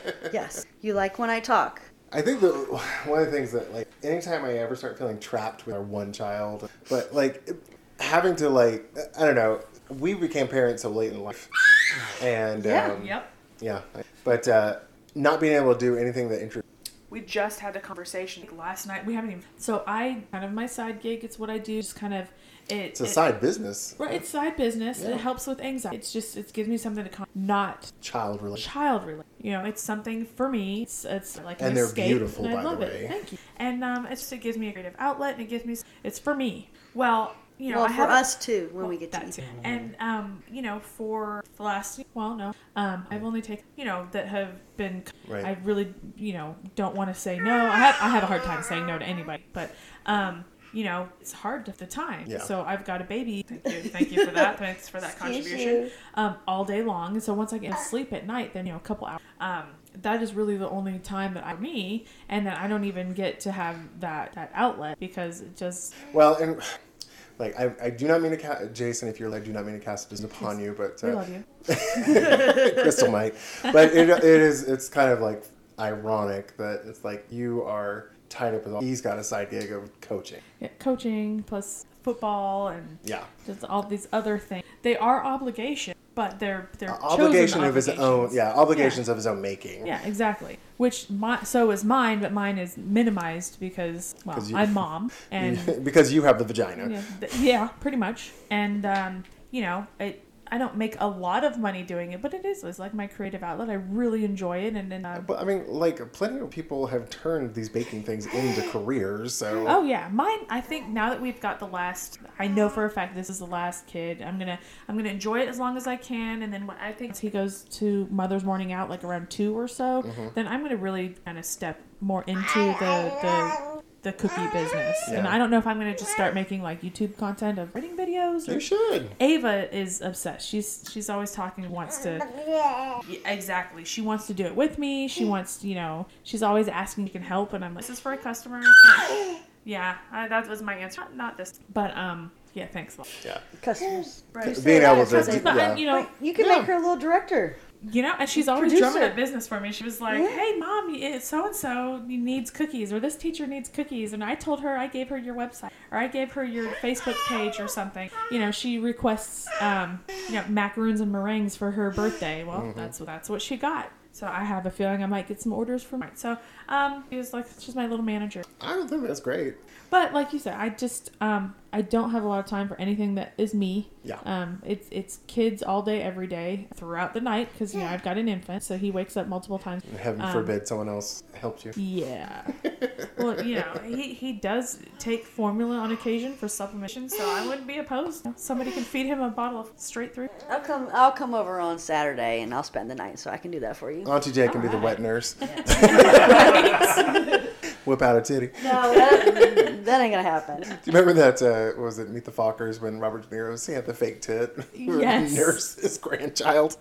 (laughs) yes. You like when I talk. I think that (sighs) one of the things that like anytime I ever start feeling trapped with our one child, but like having to like I don't know, we became parents so late in life, (laughs) and Yeah. um, Yep. yeah, but uh, not being able to do anything that interests. We just had a conversation like last night. We haven't even. So I kind of my side gig. It's what I do. Just kind of it. It's a it- side business, Right, it's side business. Yeah. It helps with anxiety. It's just it gives me something to con- not child related. child related. You know, it's something for me. It's, it's like an And they're escape, beautiful, and I by the love way. it. Thank you. And um, it's just, it gives me a creative outlet, and it gives me it's for me. Well, you know, well, I for have us too, when well, we get to eat. too. And um, you know, for the last well, no, um, I've only taken you know that have been. Right. I really you know don't want to say no. I have I have a hard time saying no to anybody, but um, you know, it's hard at the time. Yeah. So I've got a baby. Thank you, thank you for that. Thanks for that Excuse contribution. you. Um, all day long, and so once I get to sleep at night, then you know, a couple hours. Um, that is really the only time that I me, and that I don't even get to have that that outlet because it just Well, and like I, I do not mean to cast Jason. If you're like, do not mean to cast this upon you, but we uh, love you. (laughs) (laughs) Crystal might. But it, it is it's kind of like ironic that it's like you are tied up with all. He's got a side gig of coaching. Yeah, coaching plus football and Yeah, just all these other things. They are obligation, but they're they're obligation of his own. obligations. Yeah, obligations of his own making. Yeah, exactly. Which my so is mine, but mine is minimized because well, you- I'm (laughs) mom and (laughs) because you have the vagina. yeah, yeah, pretty much. And um, you know, it I don't make a lot of money doing it, but it is it's like my creative outlet. I really enjoy it, and then uh, But I mean, like plenty of people have turned these baking things into careers. So Oh yeah, mine. I think now that we've got the last, I know for a fact this is the last kid. I'm gonna, I'm gonna enjoy it as long as I can, and then when I think he goes to Mother's Morning Out like around two or so, Mm-hmm. then I'm gonna really kind of step more into the the the cookie business. And I don't know if I'm gonna just start making like YouTube content of writing videos. Or, you should. Ava is obsessed. She's she's always talking, wants to (laughs) Yeah, exactly. She wants to do it with me. She wants, you know, she's always asking if you can help, and I'm like, this is for a customer. (laughs) yeah, I, that was my answer. Not, not this, but um, yeah, thanks. a lot. Yeah, Customers. Right. You being able to, it's But, yeah. you know, Wait, you can Yeah. make her a little director. You know, and she's always Producer. drumming up business for me. She was like, Yeah. "Hey, mom, so and so needs cookies, or this teacher needs cookies," and I told her I gave her your website, or I gave her your Facebook page, or something. You know, she requests, um, you know, macaroons and meringues for her birthday. Well, Mm-hmm. that's that's what she got. So I have a feeling I might get some orders from her. So um, she was like, she's my little manager. I don't think that's great. But like you said, I just um I don't have a lot of time for anything that is me. Yeah. Um, it's it's kids all day, every day, throughout the night because you know I've got an infant, so he wakes up multiple times. Heaven Um, forbid someone else helped you. Yeah. (laughs) well, you know, he, he does take formula on occasion for supplementation, so I wouldn't be opposed. Somebody can feed him a bottle of straight through. I'll come. I'll come over on Saturday and I'll spend the night, so I can do that for you. Auntie J can be the wet nurse. (laughs) (laughs) whip out a titty. No, that, that ain't gonna happen. (laughs) Do you remember that? Uh, what was it Meet the Fockers when Robert De Niro he had the fake tit? (laughs) Yes. Nurse his grandchild.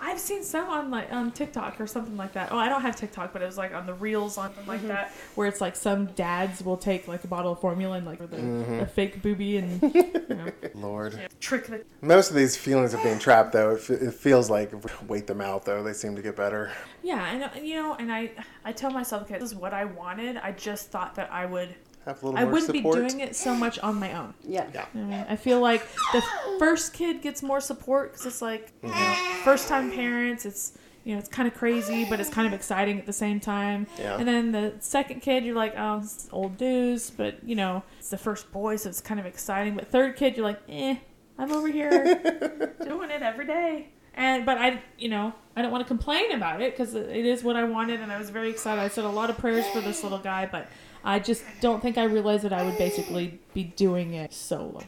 I've seen some on like on TikTok or something like that. Oh, I don't have TikTok, but it was like on the reels on something like mm-hmm. that, where it's like some dads will take like a bottle of formula and like with a, mm-hmm. a fake booby and (laughs) you know, Lord. trick the. Most of these feelings of being trapped, though, it, f- it feels like if we wait them out, though, they seem to get better. Yeah, and uh, you know, and I I tell myself, okay, this is what I wanted. I just thought that I would. Have a little I more wouldn't support. be doing it so much on my own. Yeah. Yeah. I mean, I feel like the first kid gets more support because it's like you know, first time parents. It's you know it's kind of crazy, but it's kind of exciting at the same time. Yeah. And then the second kid, you're like, oh, it's old news, but you know it's the first boy, so it's kind of exciting. But third kid, you're like, eh, I'm over here (laughs) doing it every day. And but I, you know, I don't want to complain about it because it is what I wanted, and I was very excited. I said a lot of prayers for this little guy, but I just don't think I realized that I would basically be doing it solo.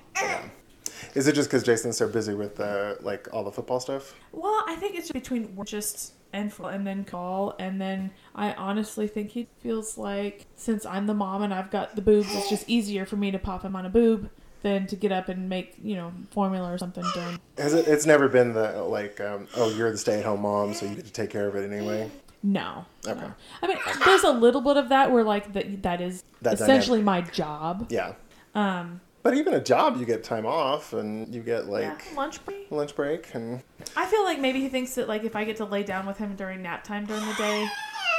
Is it just because Jason's so busy with uh, like all the football stuff? Well, I think it's between just and and then call, and then I honestly think he feels like since I'm the mom and I've got the boobs, it's just easier for me to pop him on a boob than to get up and make you know formula or something during. Has it? It's never been the like, um, oh, you're the stay-at-home mom, so you get to take care of it anyway. No. Okay. no. I mean, there's a little bit of that where like that that is That essentially my job. Yeah, Um, but even a job, you get time off and you get like yeah, lunch break. lunch break and I feel like maybe he thinks that like if I get to lay down with him during nap time during the day,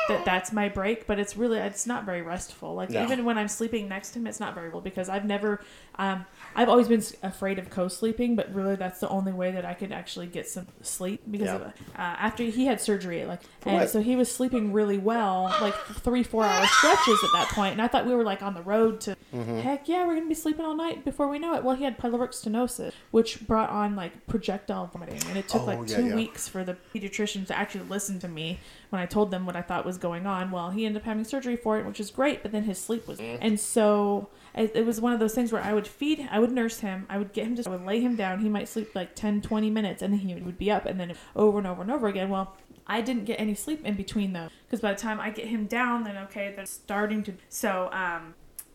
that that's my break. But it's really it's not very restful. Like No. even when I'm sleeping next to him, it's not very well because I've never, um, I've always been afraid of co-sleeping. But really, that's the only way that I could actually get some sleep because Yeah. of, uh, after he had surgery, like and so he was sleeping really well, like three four hour stretches at that point, and I thought we were like on the road to Mm-hmm. heck yeah, we're gonna be sleeping all night before we know it. Well, he had pyloric stenosis, which brought on like projectile vomiting, and it took Oh, like yeah, two yeah. weeks for the pediatrician to actually listen to me when I told them what I thought was going on. Well, he ended up having surgery for it, which is great, but then his sleep was, Mm. and so it, was one of those things where I would feed, I would nurse him, I would get him to, I would lay him down, he might sleep like 10, 20 minutes, and then he would be up, and then over and over and over again. Well. I didn't get any sleep in between though, because by the time I get him down, then okay, they're starting to. So um,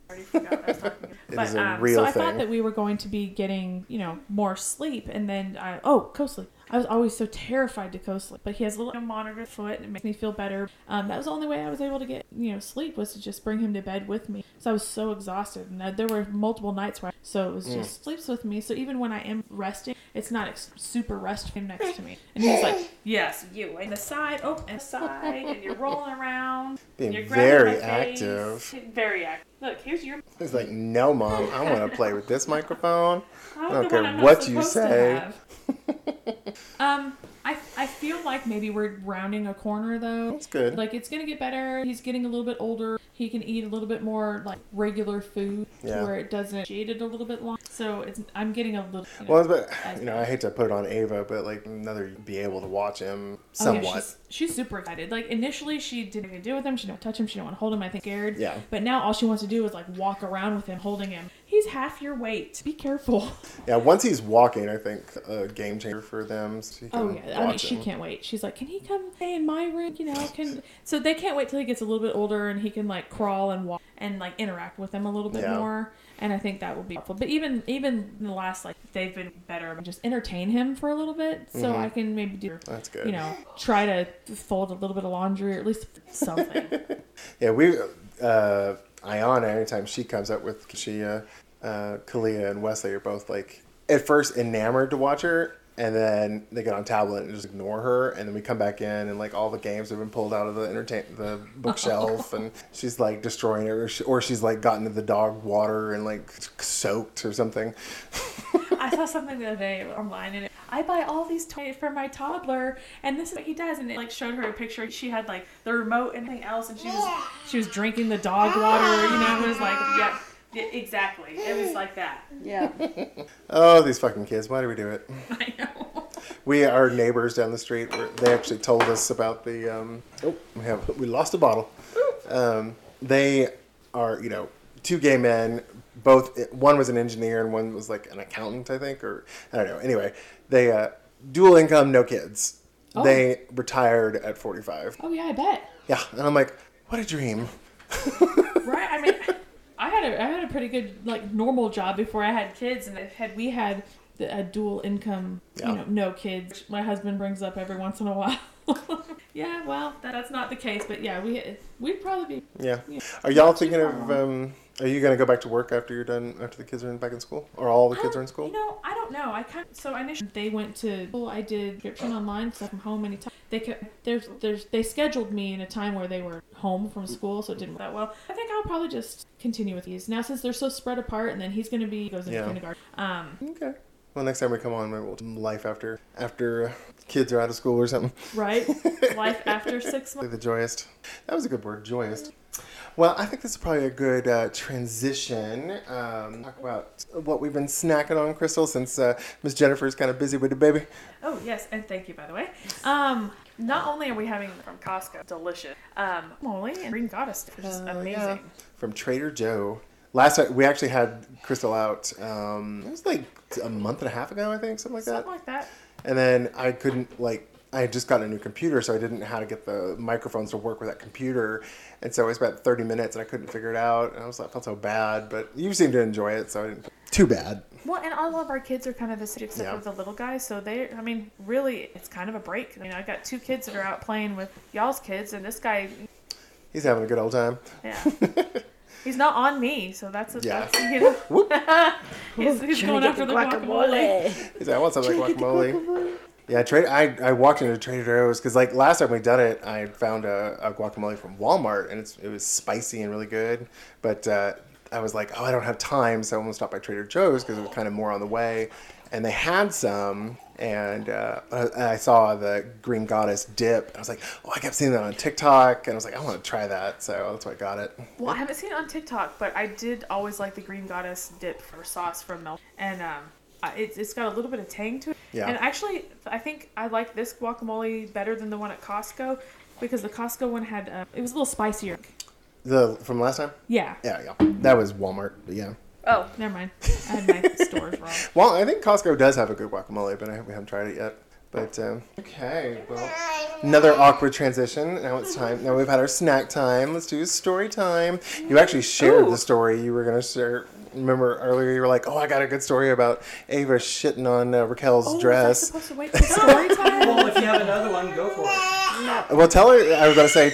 I already forgot what I was talking about. (laughs) But um, so I thing. thought that we were going to be getting, you know, more sleep, and then I oh co-sleep. I was always so terrified to co-sleep, but he has a little monitor foot, and it makes me feel better. Um, that was the only way I was able to get, you know, sleep was to just bring him to bed with me. So I was so exhausted, and uh, there were multiple nights where, I, so it was just sleeps with me. So even when I am resting, it's not ex- super rest him next to me, and he's like, (laughs) yes, you, and the side, oh, and the side, and you're rolling around, Being you're very active. very active. Look, here's your it's like, no, mom, I want to (laughs) play with this microphone. I'm don't care one I'm not what you say. (laughs) um, I I feel like maybe we're rounding a corner though. That's good. Like it's gonna get better. He's getting a little bit older. He can eat a little bit more like regular food Yeah. where it doesn't shade it a little bit long. So it's I'm getting a little. You know, Well, but you know, I hate to put it on Ava, but like another be able to watch him Oh, somewhat. yeah, she's, she's super excited. Like initially, she didn't even to deal with him. She didn't touch him. She didn't want to hold him. I think scared. Yeah. But now all she wants to do is like walk around with him, holding him. He's half your weight. Be careful. Yeah, once he's walking, I think a game changer for them. So Oh yeah, I mean she him. can't wait. She's like, "Can he come stay in my room?" You know, can so they can't wait till he gets a little bit older and he can like crawl and walk and like interact with them a little bit Yeah. more. And I think that will be helpful. But even even in the last like they've been better. Just entertain him for a little bit, so Mhm. I can maybe do That's good. you know try to fold a little bit of laundry or at least something. (laughs) Yeah, we uh Ayana anytime she comes up with Kashia, uh Kalia and Wesley are both like at first enamored to watch her and then they get on tablet and just ignore her and then we come back in and like all the games have been pulled out of the entertain the bookshelf (laughs) and she's like destroying it or, she's like gotten to the dog water and like soaked or something (laughs) I saw something the other day online, and it, I buy all these toys for my toddler, and this is what he does. And it like showed her a picture. She had like the remote and everything else, and she was she was drinking the dog water. You know, it was like yeah, exactly. It was like that. Yeah. (laughs) oh these fucking kids why do we do it (laughs) I know. (laughs) we our neighbors down the street they actually told us about the um, oh we have we lost a bottle um, they are you know two gay men both one was an engineer and one was like an accountant i think or i don't know anyway they uh, dual income no kids Oh. they retired at 45 Oh yeah, I bet. yeah and i'm like what a dream right? I mean, I had a I had a pretty good like normal job before I had kids, and had we had the, a dual income, Yeah. you know, no kids. My husband brings up every once in a while. (laughs) yeah, well, that, that's not the case, but yeah, we we'd probably be Yeah. Yeah. Are y'all thinking of? Um, are you gonna go back to work after you're done? After the kids are in, back in school, or all the I kids are in school? You know, I don't know. I kind of, so I initially they went to school. I did subscription online I'm home anytime. They could there's there's they scheduled me in a time where they were home from school, so it didn't work that well. I think I'll probably just continue with these now since they're so spread apart, and then he's going to be goes into Yeah. kindergarten. Um, Okay. Well, next time we come on, maybe we'll do life after after kids are out of school or something. right, (laughs) life after six months. The joyous. That was a good word, joyous. Well, I think this is probably a good uh, transition. Um, talk about what we've been snacking on, Crystal, since uh, Miss Jennifer's kind of busy with the baby. Oh yes, and thank you by the way. Um, not only are we having from Costco, delicious. Um, Molly and Green Goddess, which is Oh, amazing. yeah. From Trader Joe. Last time we actually had Crystal out. Um, it was like a month and a half ago, I think, something like that. Something like that. And then I couldn't like I had just gotten a new computer, so I didn't know how to get the microphones to work with that computer. And so I spent 30 minutes and I couldn't figure it out. And I was I felt so bad, but you seemed to enjoy it, so I didn't. Too bad. Well, and all of our kids are kind of the same, except Yeah. for the little guy. So they, I mean, really, it's kind of a break. I mean, I got two kids that are out playing with y'all's kids, and this guy, He's having a good old time. yeah, (laughs) he's not on me. So that's, a, Yeah. that's you know, (laughs) he's, he's going after the guacamole. He's like, I want something like guacamole. Yeah, trade. I, I walked into Trader Joe's because like last time we done it, I found a, a guacamole from Walmart and it's, it was spicy and really good. But uh, I was like, oh, I don't have time, so I'm gonna stop by Trader Joe's because it was kind of more on the way. And they had some, and uh, I I saw the Green Goddess dip. I was like, oh, I kept seeing that on TikTok, and I was like, I want to try that, so that's why I got it. Well, I haven't seen it on TikTok, but I did always like the Green Goddess dip for sauce from Mel, and um, it's it's got a little bit of tang to it. Yeah. And actually, I think I like this guacamole better than the one at Costco because the Costco one had uh, it was a little spicier. The from last time, Yeah. yeah, yeah, that was Walmart, yeah. Oh, never mind. I had my (laughs) stores wrong. Well, I think Costco does have a good guacamole, but I, we haven't tried it yet. But um, okay, well, another awkward transition. Now it's time. Now we've had our snack time. Let's do story time. You actually shared Ooh. the story you were gonna share. Remember earlier you were like, "Oh, I got a good story about Ava shitting on uh, Raquel's Oh, was I dress." supposed to wait for story (laughs) time? Well, if you have another one, go for it. Well, tell her. I was gonna say,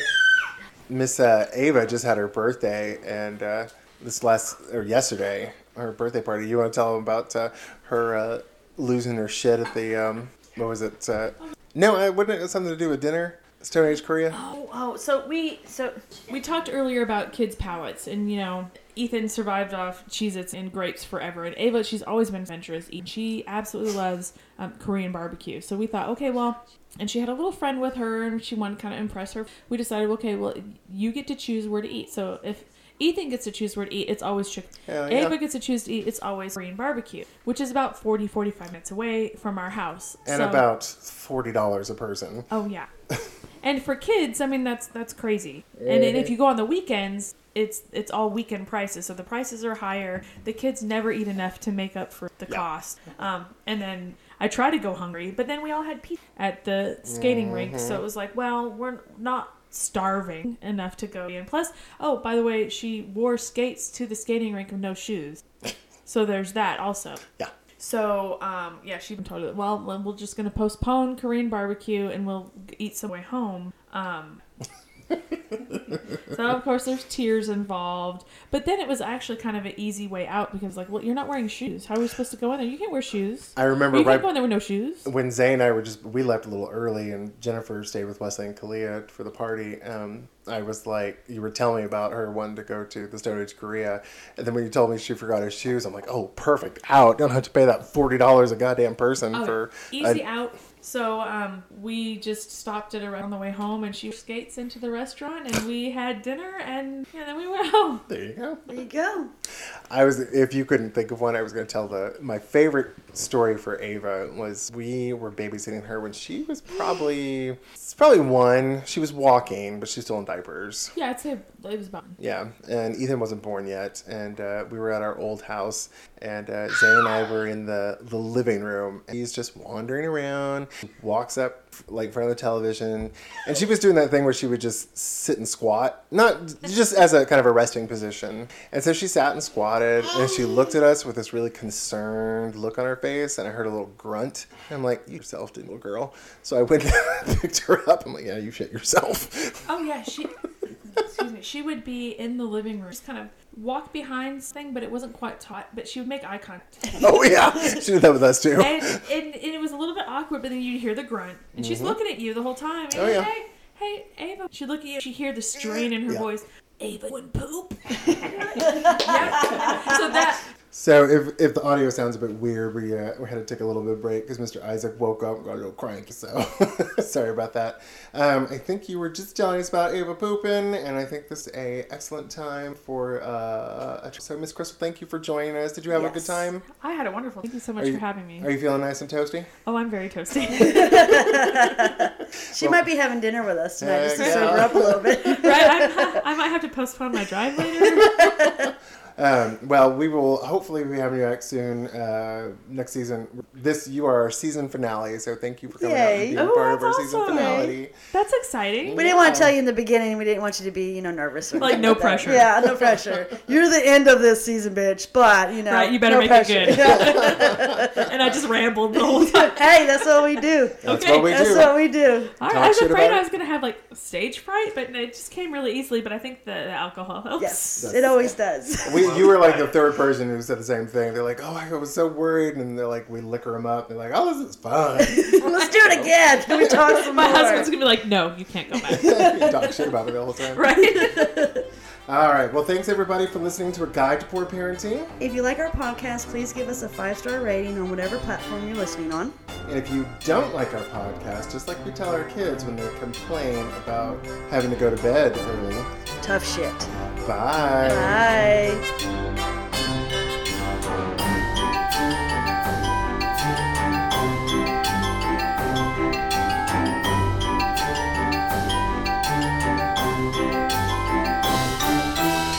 Miss uh, Ava just had her birthday, and uh, this last or yesterday, her birthday party. You want to tell them about uh, her uh, losing her shit at the um, what was it? Uh, no, uh, wouldn't it have something to do with dinner? Stone Age Korea. Oh, oh, so we so we talked earlier about kids' palates, and you know, Ethan survived off Cheez-Its and grapes forever, and Ava, she's always been adventurous. She absolutely loves um, Korean barbecue. So we thought, okay, well, and she had a little friend with her, and she wanted to kind of impress her. We decided, okay, well, you get to choose where to eat. So if Ethan gets to choose where to eat, it's always chicken. Yeah. Ava gets to choose to eat, it's always Korean barbecue, which is about 40, 45 minutes away from our house. And So- about forty dollars a person. Oh yeah. (laughs) and for kids, I mean that's that's crazy. And then if you go on the weekends, it's it's all weekend prices, so the prices are higher. The kids never eat enough to make up for the Yeah. cost. Um, and then I try to go hungry, but then we all had pizza at the skating rink, so it was like, well, we're not starving enough to go. And plus, oh by the way, she wore skates to the skating rink with no shoes, so there's that also. Yeah. So, um, yeah, she even told. Well, we're just gonna postpone Korean barbecue and we'll eat some way home. Um, (laughs) so of course there's tears involved, but then it was actually kind of an easy way out because like, well, you're not wearing shoes. How are we supposed to go in there? You can't wear shoes. I remember you right can't go in there with no shoes. when Zay and I were just we left a little early and Jennifer stayed with Wesley and Kalia for the party. Um, I was like, you were telling me about her wanting to go to the Stone Age Korea, and then when you told me she forgot her shoes, I'm like, oh, perfect, out. Don't have to pay that forty dollars a goddamn person Oh, for easy a- out. So um, we just stopped at around the way home, and she skates into the restaurant, and we had dinner, and yeah, then we went home. There you go. There you go. I was, if you couldn't think of one, I was going to tell the my favorite story for Ava was we were babysitting her when she was probably it's probably one. She was walking, but she's still in diapers. Yeah, I'd say it was about. Yeah, and Ethan wasn't born yet, and uh, we were at our old house, and uh, Zane and I were in the, the living room. And he's just wandering around, walks up like in front of the television, and she was doing that thing where she would just sit and squat, not just as a kind of a resting position. And so she sat and squatted, and she looked at us with this really concerned look on her face, and I heard a little grunt. And I'm like, "You yourself, little girl." So I went (laughs) and picked her up. I'm like, "Yeah, you shit yourself." Oh yeah, she. Excuse me. She would be in the living room, just kind of walk behind something, but it wasn't quite taut. But she would make eye contact. (laughs) oh yeah, she did that with us too. and, and, and it was a little bit awkward, but then you'd hear the grunt, and she's looking at you the whole time. And Mm-hmm. Oh, yeah. Hey, hey, Ava. She'd look at you. She'd hear the strain in her Yeah. voice. Ava would poop. (laughs) (laughs) yeah. So that So if, if the audio sounds a bit weird, we, uh, we had to take a little bit of break because Mr. Isaac woke up and got a little cranky. So (laughs) sorry about that. Um, I think you were just telling us about Ava pooping, and I think this is a excellent time for. Uh, a- so Miss Crystal, thank you for joining us. Did you have a good time? I had a wonderful. Thank you so much you- for having me. Are you feeling nice and toasty? oh, I'm very toasty. (laughs) She might be having dinner with us tonight just to sober up a little bit. right? I'm, I might have to postpone my drive later. (laughs) Um, well, we will hopefully be having you back soon uh, next season. This you are our season finale, so thank you for coming out Yay. and being Oh, part of our that's season finale. That's exciting. We didn't want to tell you in the beginning. We didn't want you to be, you know, nervous. Or (laughs) Like, no that. pressure. Yeah, no pressure. (laughs) You're the end of this season, bitch. But you know, Right, you better no make pressure. it good. (laughs) and I just rambled the whole time. hey, that's what we do. That's Okay, what we That's do. what we do. I, Talk I was afraid I was gonna have like stage fright, but it just came really easily. But I think the, the alcohol helps. Yes, it always does. We, you were like the third person who said the same thing. They're like, "Oh, I was so worried," and they're like, "We liquor them up." They're like, "Oh, this is fun." (laughs) Let's do it again. Can we talk some My more? husband's gonna be like, "No, you can't go back." (laughs) You Talk shit about it the whole time. right? (laughs) All right. Well, thanks everybody for listening to a guide to poor parenting. If you like our podcast, please give us a five star rating on whatever platform you're listening on. And if you don't like our podcast, just like we tell our kids when they complain about having to go to bed early, Tough shit. bye. Bye.